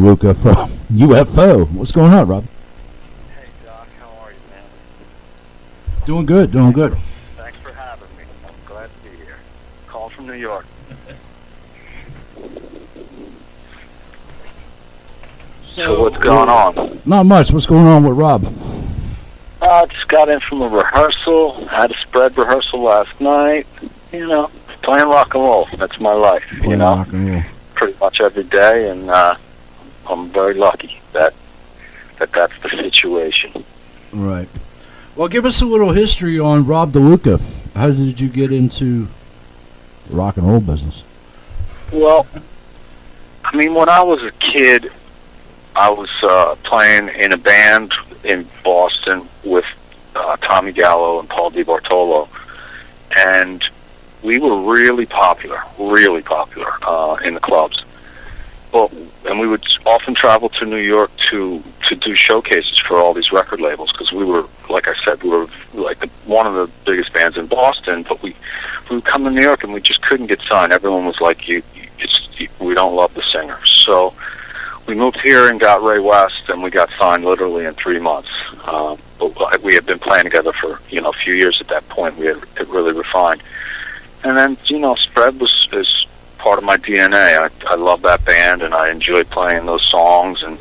DeLuca from UFO. What's going on, Rob? Hey Doc, how are you, man? Doing good, doing good. Thanks for having me. I'm glad to be here. Call from New York. So what's going on? Not much. What's going on with Rob? I just got in from a rehearsal. Had a spread rehearsal last night. You know, playing rock and roll. That's my life. you Playing know, rock and roll. pretty much every day, and uh, I'm very lucky that that that's the situation. Right. Well, give us a little history on Rob DeLuca. How did you get into the rock and roll business? Well, I mean, when I was a kid, I was uh, playing in a band in Boston with uh, Tommy Gallo and Paul DiBartolo, and we were really popular, really popular uh, in the clubs. Well, and we would often travel to New York to to do showcases for all these record labels because we were, like I said, we were like the, one of the biggest bands in Boston. But we we would come to New York and we just couldn't get signed. Everyone was like, "You, it's you, we don't love the singer." So we moved here and got Ray West, and we got signed literally in three months. Um, but we had been playing together for you know a few years at that point. We had it really refined, and then you know, Spread was is part of my DNA. I, I love that band, and I enjoy playing those songs, and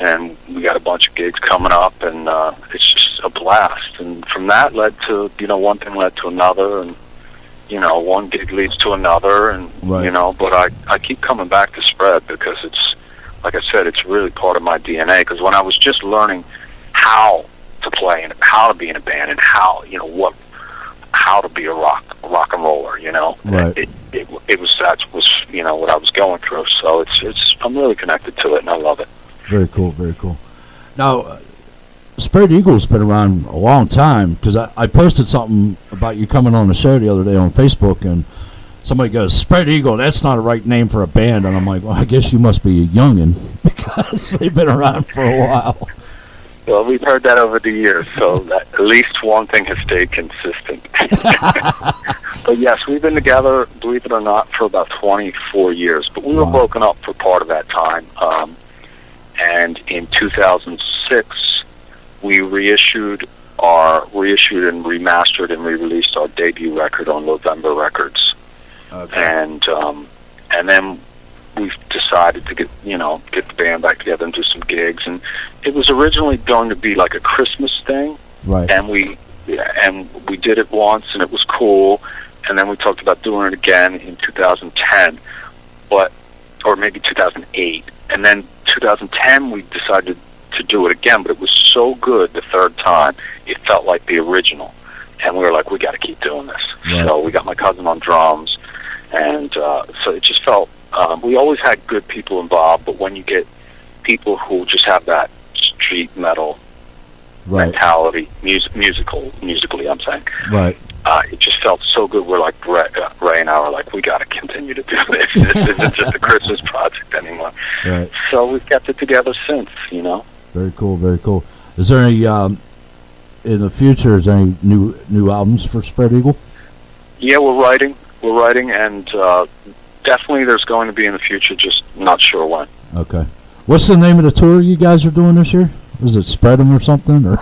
and we got a bunch of gigs coming up, and uh, it's just a blast. And from that led to you know one thing led to another, and you know one gig leads to another, and Right. you know. But I I keep coming back to Spread because it's like I said, it's really part of my DNA. Because when I was just learning how to play and how to be in a band and how you know what how to be a rock rock and roller, you know. Right. It, it it was that was you know what I was going through. So it's it's I'm really connected to it and I love it. Very cool, very cool. Now, uh, Spread Eagle's been around a long time because I, I posted something about you coming on the show the other day on Facebook, and somebody goes, Spread Eagle, that's not a right name for a band. And I'm like, well, I guess you must be a youngin because they've been around for a while. Well, we've heard that over the years, so that, at least one thing has stayed consistent. but yes, we've been together, believe it or not, for about 24 years. But we were Wow. broken up for part of that time. Um, and in 2006, we reissued our reissued and remastered and re-released our debut record on November Records and um, and then we decided to get you know get the band back together and do some gigs. And it was originally going to be like a Christmas thing. Right. and we and we did it once and it was cool. And then we talked about doing it again in 2010 but or maybe 2008 and then 2010 we decided to do it again but it was so good the third time it felt like the original. And we were like we got to keep doing this. Right. so we got my cousin on drums and uh, so it just felt um, we always had good people involved but when you get people who just have that street metal Right. mentality, music, musical, musically. I'm saying Right. uh, it just felt so good. We're like Ray, uh, Ray and I were like, we got to continue to do this. this isn't just a Christmas project anymore. Right. So we've kept it together since. You know. Very cool. Very cool. Is there any um, in the future? Is there any new new albums for Spread Eagle? Yeah, we're writing. We're writing, and uh, definitely there's going to be in the future. Just not sure when. Okay. What's the name of the tour you guys are doing this year? Is it Spread 'em or something? Or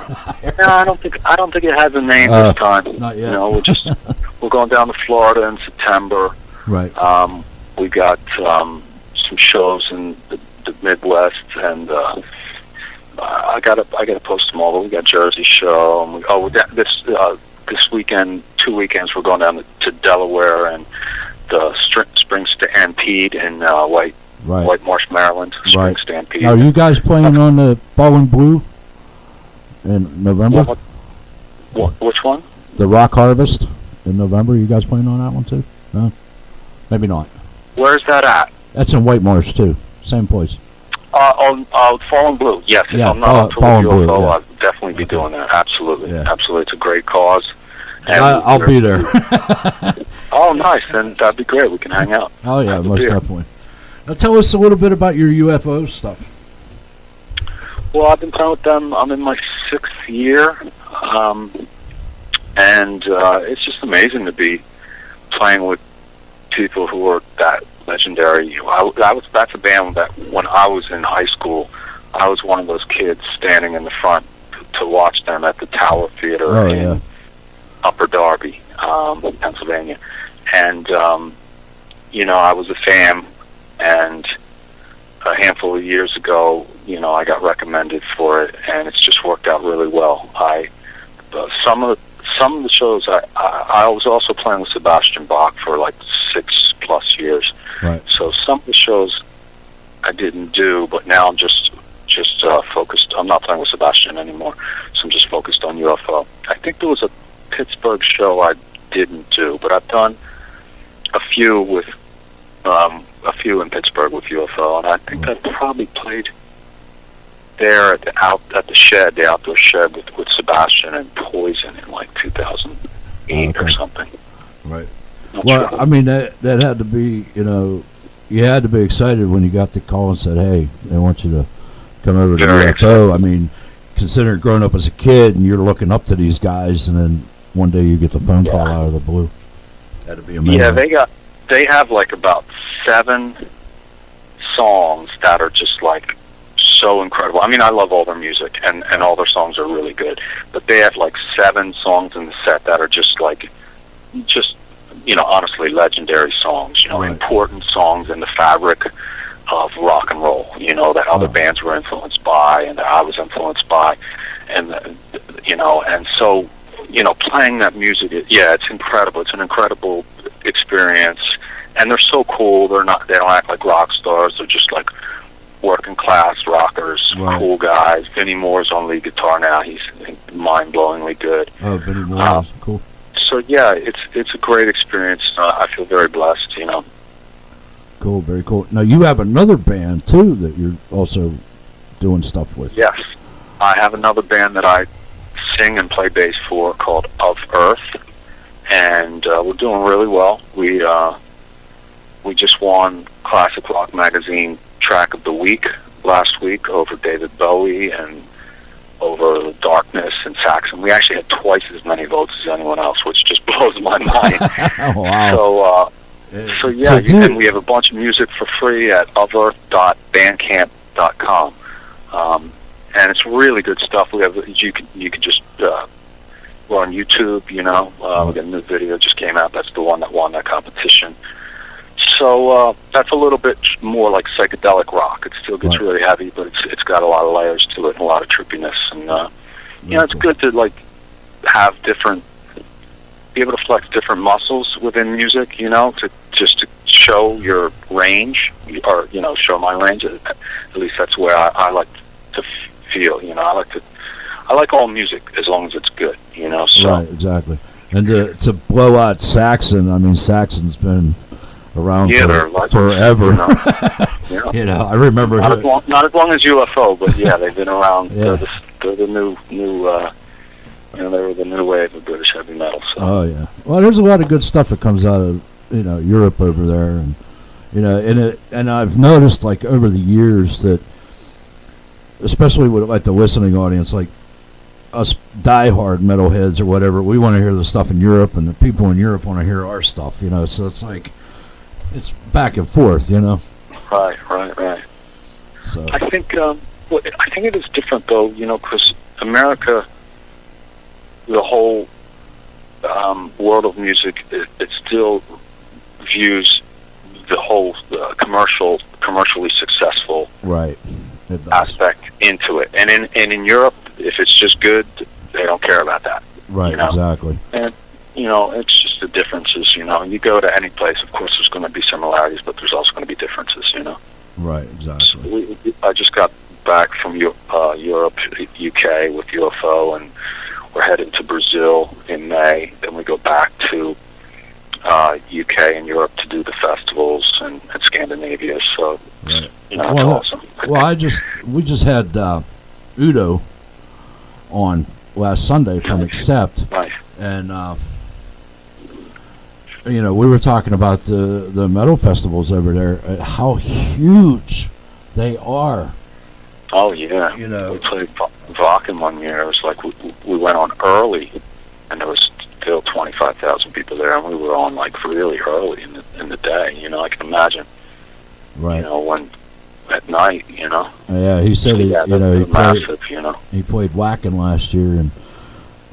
No, I don't think I don't think it has a name Uh, this time. not yet. You know, we're just we're going down to Florida in September. right. Um, we got um, some shows in the, the Midwest, and uh, I got to I got to post them all. We got Jersey show, and we, oh, this uh, this weekend, two weekends, we're going down to, to Delaware and the Str- Spring Stampede in uh, White Right. White Marsh, Maryland. Spring Right. Stampede. Now, are you guys playing on the Fallen Blue in November? What, what, which one? The Rock Harvest in November. You guys playing on that one too? No, maybe not. Where's that at? That's in White Marsh too. Same place. Uh, on uh, Fallen Blue. Yes, if Yeah, I'm not Fall- on tour Fallen Blue, yeah. I'll definitely be Okay. doing that. Absolutely, Yeah. absolutely. It's a great cause. And I, I'll be there. Oh, nice. Then that'd be great. We can hang out. oh yeah, most beer. definitely. Now tell us a little bit about your UFO stuff. Well, I've been playing with them. I'm in my sixth year, um, and uh, it's just amazing to be playing with people who are that legendary. I, I was that's a band that when I was in high school, I was one of those kids standing in the front to watch them at the Tower Theater Oh, in yeah. Upper Darby, um, Pennsylvania, and um, you know I was a fan, and a handful of years ago, you know I got recommended for it, and it's just worked out really well. I uh, some of the, some of the shows I, I I was also playing with Sebastian Bach for like six plus years, Right. so some of the shows I didn't do, but now I'm just just uh, focused. I'm not playing with Sebastian anymore, so I'm just focused on UFO. I think there was a Pittsburgh show I but I've done a few with um, a few in Pittsburgh with UFO, and I think I probably played there at the out at the shed, the outdoor shed with with Sebastian and Poison in like 2008 or something. Right. Not Well, sure. I mean that that had to be, you know, you had to be excited when you got the call and said, "Hey, they want you to come over to Very UFO." I mean, considering growing up as a kid and you're looking up to these guys, and then one day you get the phone call out of the blue. That'd be amazing. Yeah, they got they have like about seven songs that are just like so incredible. I mean, I love all their music and and all their songs are really good, but they have like seven songs in the set that are just like just you know honestly legendary songs. You know, Right. important songs in the fabric of rock and roll. You know that other Wow. bands were influenced by and that I was influenced by, and you know, and so you know, playing that music, it- yeah, it's incredible. It's an incredible experience, and they're so cool. They're not. They don't act like rock stars. They're just like working class rockers, Right. cool guys. Vinnie Moore's on lead guitar now. He's mind blowingly good. Oh, Vinnie Moore, is cool. So yeah, it's it's a great experience. Uh, I feel very blessed. You know. Cool, very cool. Now you have another band too that you're also doing stuff with. Yes, I have another band that I sing and play bass for called Of Earth, and uh, we're doing really well. We uh, we just won Classic Rock Magazine Track of the Week last week over David Bowie and over Darkness and Saxon. We actually had twice as many votes as anyone else, which just blows my mind. oh, wow. So. Uh, so yeah, you, do- and we have a bunch of music for free at ofearth.bandcamp.com, um, and it's really good stuff. We have you can you can just uh, we're on YouTube. You know, uh, we got a new video just came out. That's the one that won that competition. So uh, that's a little bit more like psychedelic rock. It still gets Right. really heavy, but it's it's got a lot of layers to it and a lot of trippiness. And uh, you know, it's good to like have different, be able to flex different muscles within music. You know, to just to show your range, or you know, show my range. At least that's where I, I like to feel. You know, I like to, I like all music as long as it's good. You know, so Right, exactly. And to to blow out Saxon, I mean Saxon's been around yeah, for forever. You know? Know? You know, I remember. Not as long, not as long as UFO, but yeah, they've been around. Yeah. They're, the, they're the new, new. Uh, you know, they were the new wave of British heavy metal. So Oh yeah. Well, there's a lot of good stuff that comes out of you know Europe over there, and you know, and it, and I've noticed like over the years that, especially with like the listening audience, like us diehard metalheads or whatever, we want to hear the stuff in Europe, and the people in Europe want to hear our stuff. You know, so it's like it's back and forth. You know, right, right, right. so I think um, well, I think it is different though, you know, because America, the whole um, world of music, it, it still views the whole uh, commercial, commercially successful right. Does. aspect into it. And in and in Europe, if it's just good, they don't care about that. Right. you know. Exactly. And you know, it's just the differences. You know, you go to any place, of course, there's going to be similarities, but there's also going to be differences. You know. Right. Exactly. we, we- I just got back from uh, Europe, UK with UFO, and we're headed to Brazil in May. Then we go back to uh, UK and Europe to do the festivals and, and Scandinavia. So Right. you know, it's Well, awesome. Well, I just we just had uh, Udo on last Sunday from Accept, Nice. and uh, you know we were talking about the the metal festivals over there, uh, how huge they are. Oh yeah. You know. we played Va- Wacken one year. It was like we, we went on early, and there was still twenty five thousand people there, and we were on like really early in the in the day. You know, I can imagine. Right. You know, when at night, you know. Uh, yeah, he said he, you know, he that's played, massive, you know. he played Wacken last year, and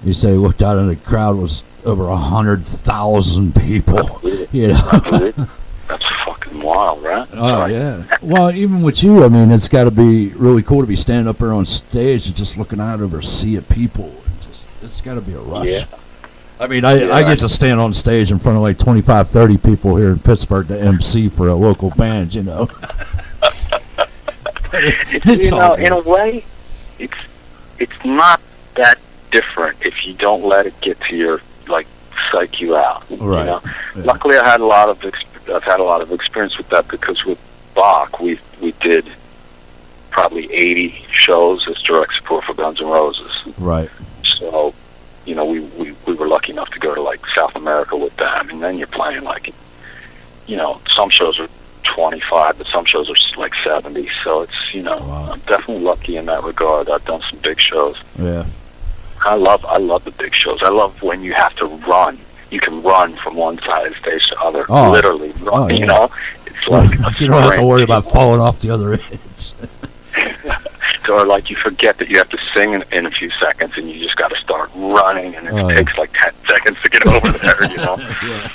he said he looked out and the crowd was over a hundred thousand people. You know. I believe it. That's fucking wild, right? Oh Sorry. yeah. Well, even with you, I mean, it's got to be really cool to be standing up there on stage and just looking out over a sea of people. Just, it's got to be a rush. Yeah. I mean, I, Yeah. I get to stand on stage in front of like 25, 30 people here in Pittsburgh to MC for a local band, you know. But it- it's you know, in a way, it's it's not that different if you don't let it get to your like psych you out. Right. You know? Yeah. Luckily, I had a lot of exp- I've had a lot of experience with that because with Bach, we we did probably 80 shows as direct support for Guns N' Roses. Right. So, you know, we, we, we were lucky enough to go to like South America with them, and then you're playing like, you know, some shows are 25, but some shows are like 70. So it's, you know, Wow. I'm definitely lucky in that regard. I've done some big shows. Yeah. I love, I love the big shows. I love when you have to run. You can run from one side of the stage to the other, Oh. literally run. Oh, yeah. You know, it's like you don't have to worry about falling off the other edge. or like you forget that you have to sing in, in a few seconds and you just got to start running and it Oh, takes like 10 seconds to get over there, you know? yeah.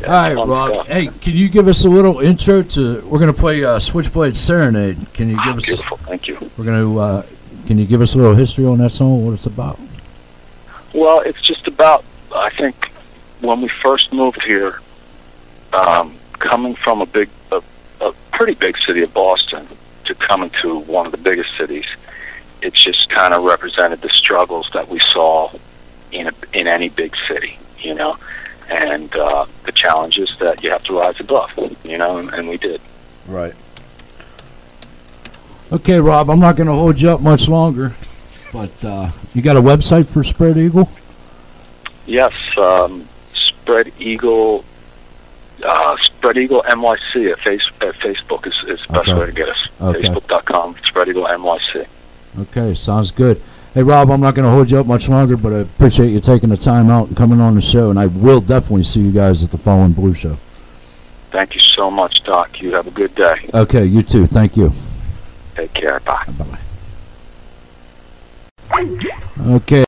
But, So. yeah, All right, Rob. stuff. Hey, can you give us a little intro to? We're gonna play uh, Switchblade Serenade. Can you give us? Beautiful, thank you. We're gonna. Uh, can you give us a little history on that song? What it's about? Well, it's just about, I think, when we first moved here, um, coming from a big, a, a pretty big city of Boston to coming to one of the biggest cities, it just kind of represented the struggles that we saw in a, in any big city, you know, and uh, the challenges that you have to rise above, you know, and, and we did. Right. Okay, Rob. I'm not gonna hold you up much longer, but uh, you got a website for Spread Eagle? Yes, um, Spread Eagle, uh, Spread Eagle NYC at, face, at Facebook is, is the best Okay. way to get us. Okay. Facebook.com, Spread Eagle NYC. Okay, sounds good. Hey, Rob, I'm not going to hold you up much longer, but I appreciate you taking the time out and coming on the show, and I will definitely see you guys at the Fallen Blue Show. Thank you so much, Doc. You have a good day. Okay, you too. Thank you. Take care. Bye. Bye bye. Okay.